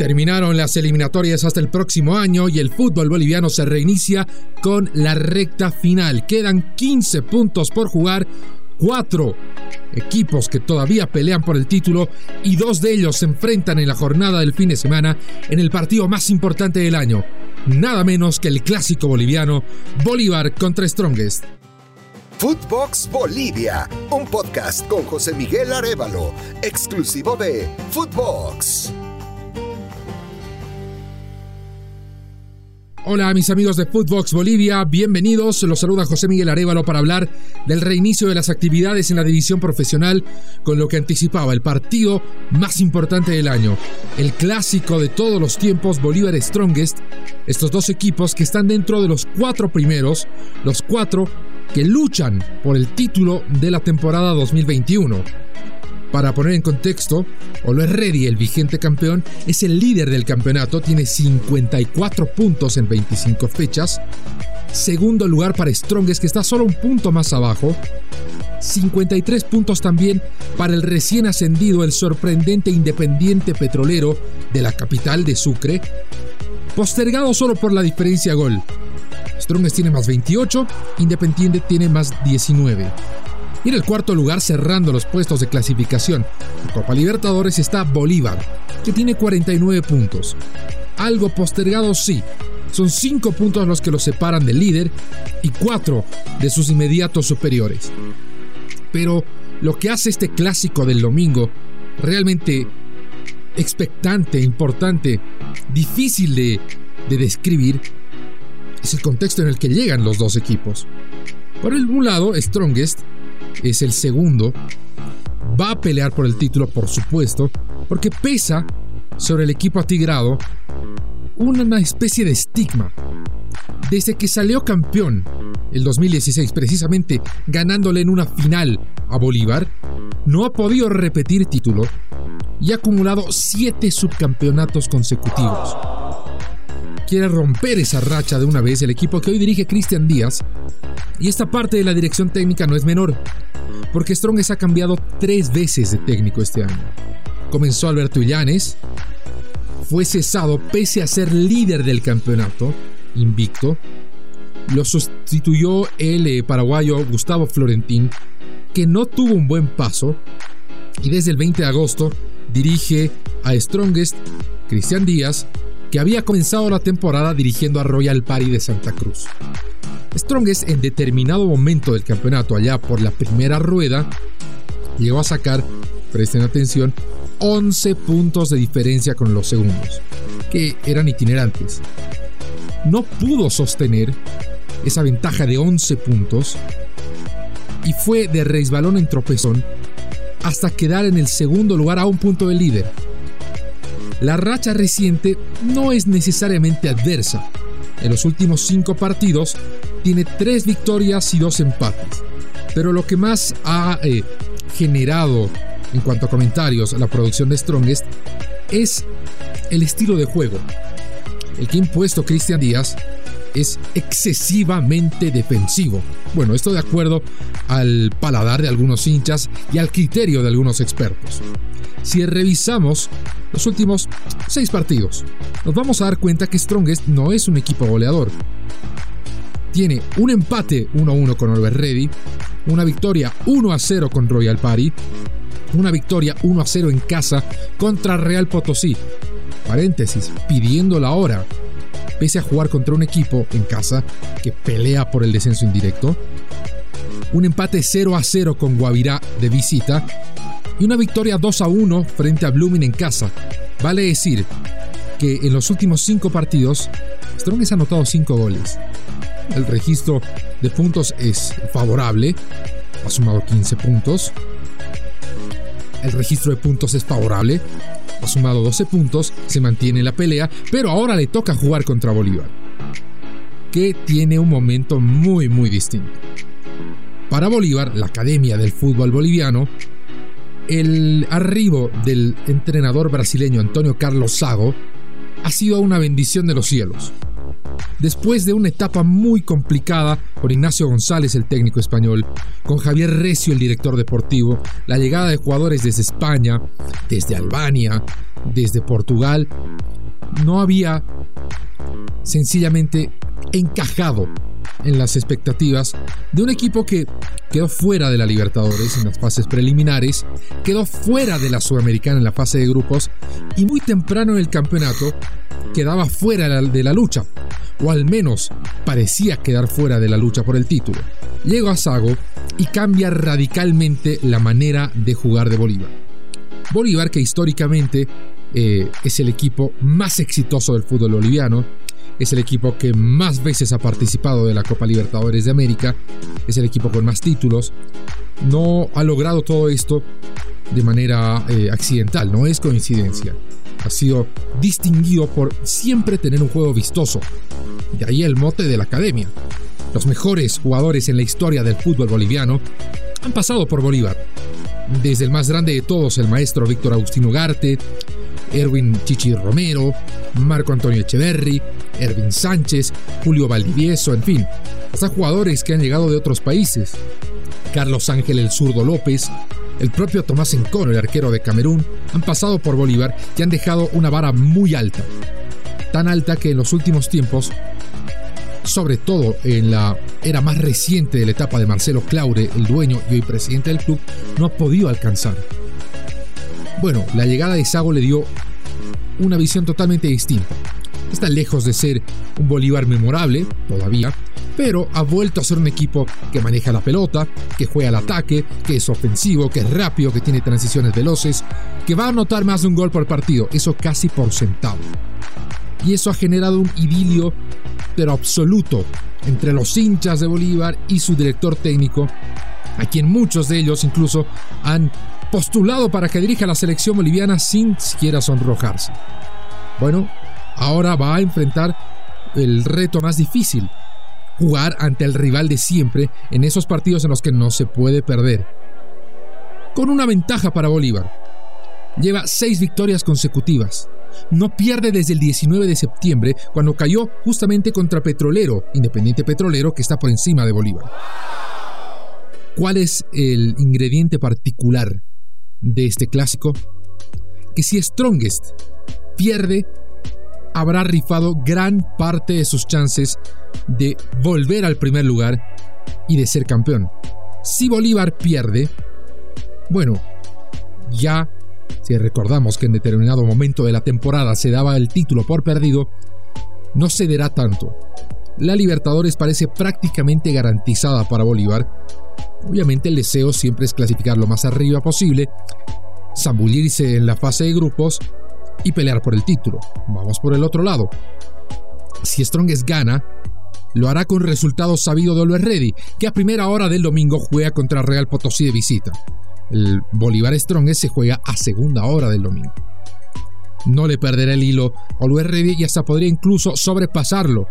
Terminaron las eliminatorias hasta el próximo año y el fútbol boliviano se reinicia con la recta final. Quedan 15 puntos por jugar, cuatro equipos que todavía pelean por el título y dos de ellos se enfrentan en la jornada del fin de semana en el partido más importante del año, nada menos que el clásico boliviano Bolívar contra Strongest. Footbox Bolivia, un podcast con José Miguel Arevalo, exclusivo de Footbox. Hola mis amigos de Footbox Bolivia, bienvenidos. Los saluda José Miguel Arevalo para hablar del reinicio de las actividades en la división profesional con lo que anticipaba el partido más importante del año, el clásico de todos los tiempos Bolívar Strongest. Estos dos equipos que están dentro de los cuatro primeros, los cuatro que luchan por el título de la temporada 2021. Para poner en contexto, Olo Ready, el vigente campeón, es el líder del campeonato, tiene 54 puntos en 25 fechas. Segundo lugar para Strongest, que está solo un punto más abajo. 53 puntos también para el recién ascendido, el sorprendente Independiente Petrolero de la capital de Sucre. Postergado solo por la diferencia gol. Strongest tiene más 28, Independiente tiene más 19. Y en el cuarto lugar, cerrando los puestos de clasificación de Copa Libertadores, está Bolívar, que tiene 49 puntos. Algo postergado, sí. Son 5 puntos los que los separan del líder y 4 de sus inmediatos superiores. Pero lo que hace este clásico del domingo realmente expectante, importante, difícil de, de describir, es el contexto en el que llegan los dos equipos. Por un lado, Strongest es el segundo. Va a pelear por el título, por supuesto, porque pesa sobre el equipo atigrado una especie de estigma. Desde que salió campeón el 2016, precisamente ganándole en una final a Bolívar, no ha podido repetir título y ha acumulado siete subcampeonatos consecutivos. Quiere romper esa racha de una vez el equipo que hoy dirige Cristian Díaz, y esta parte de la dirección técnica no es menor, porque Strongest ha cambiado tres veces de técnico este año. Comenzó Alberto Illanes, fue cesado pese a ser líder del campeonato, invicto. Lo sustituyó el eh, paraguayo Gustavo Florentín, que no tuvo un buen paso, y desde el 20 de agosto dirige a Strongest Cristian Díaz, que había comenzado la temporada dirigiendo a Royal Party de Santa Cruz. Strongest en determinado momento del campeonato, allá por la primera rueda, llegó a sacar, presten atención, 11 puntos de diferencia con los segundos, que eran itinerantes. No pudo sostener esa ventaja de 11 puntos y fue de resbalón en tropezón hasta quedar en el segundo lugar a un punto del líder. La racha reciente no es necesariamente adversa. En los últimos cinco partidos tiene tres victorias y dos empates. Pero lo que más ha eh, generado en cuanto a comentarios la producción de Strongest es el estilo de juego. El que ha impuesto Cristian Díaz es excesivamente defensivo. Bueno, esto de acuerdo al paladar de algunos hinchas y al criterio de algunos expertos. Si revisamos los últimos seis partidos, nos vamos a dar cuenta que Strongest no es un equipo goleador tiene un empate 1-1 con Oliver Ready, una victoria 1-0 con Royal Party, una victoria 1-0 en casa contra Real Potosí. Paréntesis, pidiendo la hora. Pese a jugar contra un equipo en casa que pelea por el descenso indirecto, un empate 0 0 con Guavirá de visita y una victoria 2 1 frente a Blooming en casa. Vale decir que en los últimos 5 partidos, Strong ha anotado 5 goles el registro de puntos es favorable, ha sumado 15 puntos. El registro de puntos es favorable, ha sumado 12 puntos, se mantiene la pelea, pero ahora le toca jugar contra Bolívar, que tiene un momento muy muy distinto. Para Bolívar, la Academia del Fútbol Boliviano, el arribo del entrenador brasileño Antonio Carlos Sago ha sido una bendición de los cielos después de una etapa muy complicada por Ignacio González, el técnico español, con Javier Recio, el director deportivo, la llegada de jugadores desde España, desde Albania, desde Portugal, no había sencillamente encajado en las expectativas de un equipo que quedó fuera de la Libertadores en las fases preliminares, quedó fuera de la Sudamericana en la fase de grupos y muy temprano en el campeonato quedaba fuera de la lucha, o al menos parecía quedar fuera de la lucha por el título. Llega a Sago y cambia radicalmente la manera de jugar de Bolívar. Bolívar, que históricamente eh, es el equipo más exitoso del fútbol boliviano, es el equipo que más veces ha participado de la Copa Libertadores de América, es el equipo con más títulos, no ha logrado todo esto de manera eh, accidental, no es coincidencia. Ha sido distinguido por siempre tener un juego vistoso. De ahí el mote de la academia. Los mejores jugadores en la historia del fútbol boliviano han pasado por Bolívar. Desde el más grande de todos, el maestro Víctor Agustino Ugarte, Erwin Chichi Romero, Marco Antonio Echeverri, Erwin Sánchez, Julio Valdivieso, en fin, hasta jugadores que han llegado de otros países. Carlos Ángel el zurdo López, el propio Tomás Encono, el arquero de Camerún, han pasado por Bolívar y han dejado una vara muy alta. Tan alta que en los últimos tiempos, sobre todo en la era más reciente de la etapa de Marcelo Claure, el dueño y hoy presidente del club, no ha podido alcanzar. Bueno, la llegada de Sago le dio una visión totalmente distinta. Está lejos de ser un Bolívar memorable, todavía, pero ha vuelto a ser un equipo que maneja la pelota, que juega al ataque, que es ofensivo, que es rápido, que tiene transiciones veloces, que va a anotar más de un gol por partido, eso casi por centavo. Y eso ha generado un idilio, pero absoluto, entre los hinchas de Bolívar y su director técnico, a quien muchos de ellos incluso han postulado para que dirija la selección boliviana sin siquiera sonrojarse. Bueno, ahora va a enfrentar el reto más difícil, jugar ante el rival de siempre en esos partidos en los que no se puede perder. Con una ventaja para Bolívar. Lleva seis victorias consecutivas. No pierde desde el 19 de septiembre, cuando cayó justamente contra Petrolero, Independiente Petrolero, que está por encima de Bolívar. ¿Cuál es el ingrediente particular de este clásico? Que si Strongest pierde, habrá rifado gran parte de sus chances de volver al primer lugar y de ser campeón. Si Bolívar pierde, bueno, ya si recordamos que en determinado momento de la temporada se daba el título por perdido, no cederá tanto. La Libertadores parece prácticamente garantizada para Bolívar Obviamente el deseo siempre es clasificar lo más arriba posible, zambullirse en la fase de grupos y pelear por el título. Vamos por el otro lado. Si Strongest gana, lo hará con resultado sabido de Always Ready, que a primera hora del domingo juega contra Real Potosí de visita. El Bolívar Strongest se juega a segunda hora del domingo. No le perderá el hilo Always Ready y hasta podría incluso sobrepasarlo.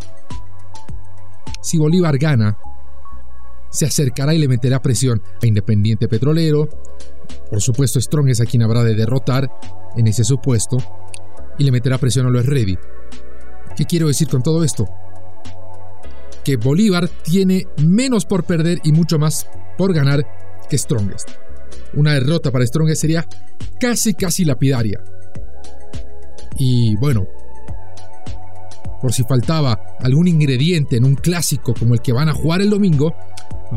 Si Bolívar gana, se acercará y le meterá presión a Independiente Petrolero. Por supuesto, Strong es a quien habrá de derrotar en ese supuesto. Y le meterá presión a los Ready. ¿Qué quiero decir con todo esto? Que Bolívar tiene menos por perder y mucho más por ganar que Strongest. Una derrota para Strongest sería casi, casi lapidaria. Y bueno, por si faltaba algún ingrediente en un clásico como el que van a jugar el domingo,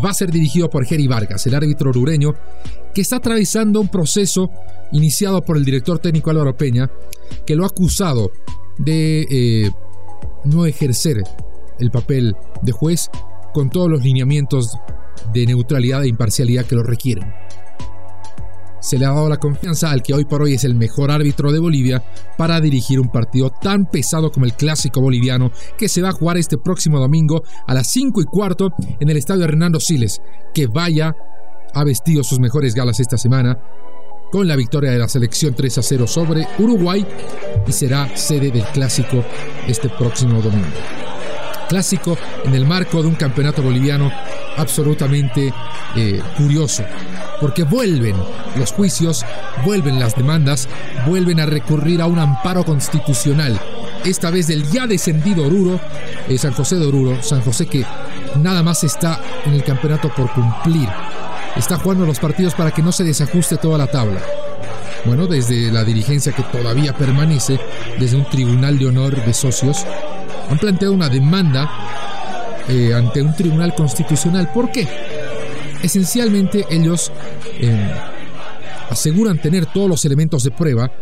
va a ser dirigido por Jerry Vargas, el árbitro orureño, que está atravesando un proceso iniciado por el director técnico Álvaro Peña, que lo ha acusado de eh, no ejercer el papel de juez con todos los lineamientos de neutralidad e imparcialidad que lo requieren se le ha dado la confianza al que hoy por hoy es el mejor árbitro de Bolivia para dirigir un partido tan pesado como el clásico boliviano que se va a jugar este próximo domingo a las 5 y cuarto en el estadio Hernando Siles. Que vaya, ha vestido sus mejores galas esta semana con la victoria de la selección 3 a 0 sobre Uruguay y será sede del clásico este próximo domingo. Clásico en el marco de un campeonato boliviano absolutamente eh, curioso. Porque vuelven los juicios, vuelven las demandas, vuelven a recurrir a un amparo constitucional, esta vez del ya descendido Oruro, eh, San José de Oruro, San José que nada más está en el campeonato por cumplir, está jugando los partidos para que no se desajuste toda la tabla. bueno, desde la dirigencia que todavía permanece, desde un tribunal de honor de socios, han planteado una demanda eh, ante un tribunal constitucional. ¿Por qué? Esencialmente ellos eh, aseguran tener todos los elementos de prueba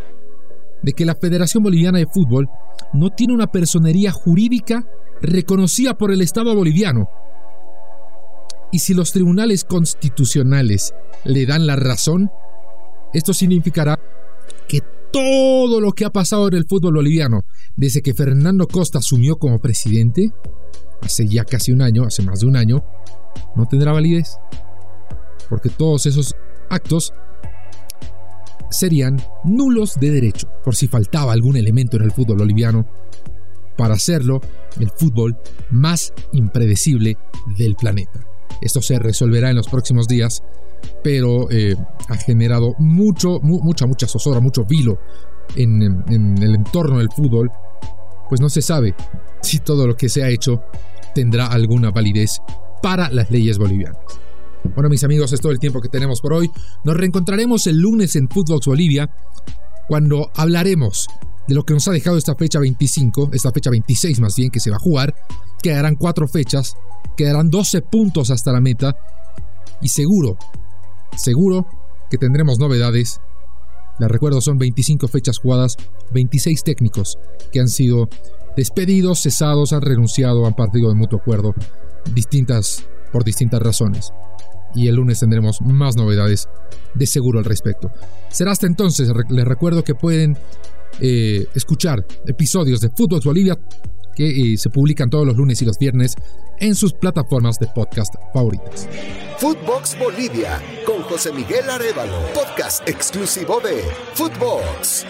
de que la Federación Boliviana de Fútbol no tiene una personería jurídica reconocida por el Estado boliviano. Y si los tribunales constitucionales le dan la razón, esto significará que todo lo que ha pasado en el fútbol boliviano desde que Fernando Costa asumió como presidente, hace ya casi un año, hace más de un año, no tendrá validez. Porque todos esos actos serían nulos de derecho, por si faltaba algún elemento en el fútbol boliviano para hacerlo el fútbol más impredecible del planeta. Esto se resolverá en los próximos días, pero eh, ha generado mucho, mucha, mucha zozobra, mucho vilo en, en el entorno del fútbol, pues no se sabe si todo lo que se ha hecho tendrá alguna validez para las leyes bolivianas. Bueno, mis amigos, es todo el tiempo que tenemos por hoy. Nos reencontraremos el lunes en Footbox Bolivia cuando hablaremos de lo que nos ha dejado esta fecha 25, esta fecha 26 más bien que se va a jugar. Quedarán cuatro fechas, quedarán 12 puntos hasta la meta y seguro, seguro que tendremos novedades. Les recuerdo, son 25 fechas jugadas, 26 técnicos que han sido despedidos, cesados, han renunciado, han partido de mutuo acuerdo, distintas, por distintas razones y el lunes tendremos más novedades de seguro al respecto. Será hasta entonces, les recuerdo que pueden eh, escuchar episodios de Fútbol Bolivia que eh, se publican todos los lunes y los viernes en sus plataformas de podcast favoritas. Footbox Bolivia con José Miguel Arevalo, podcast exclusivo de Footbox.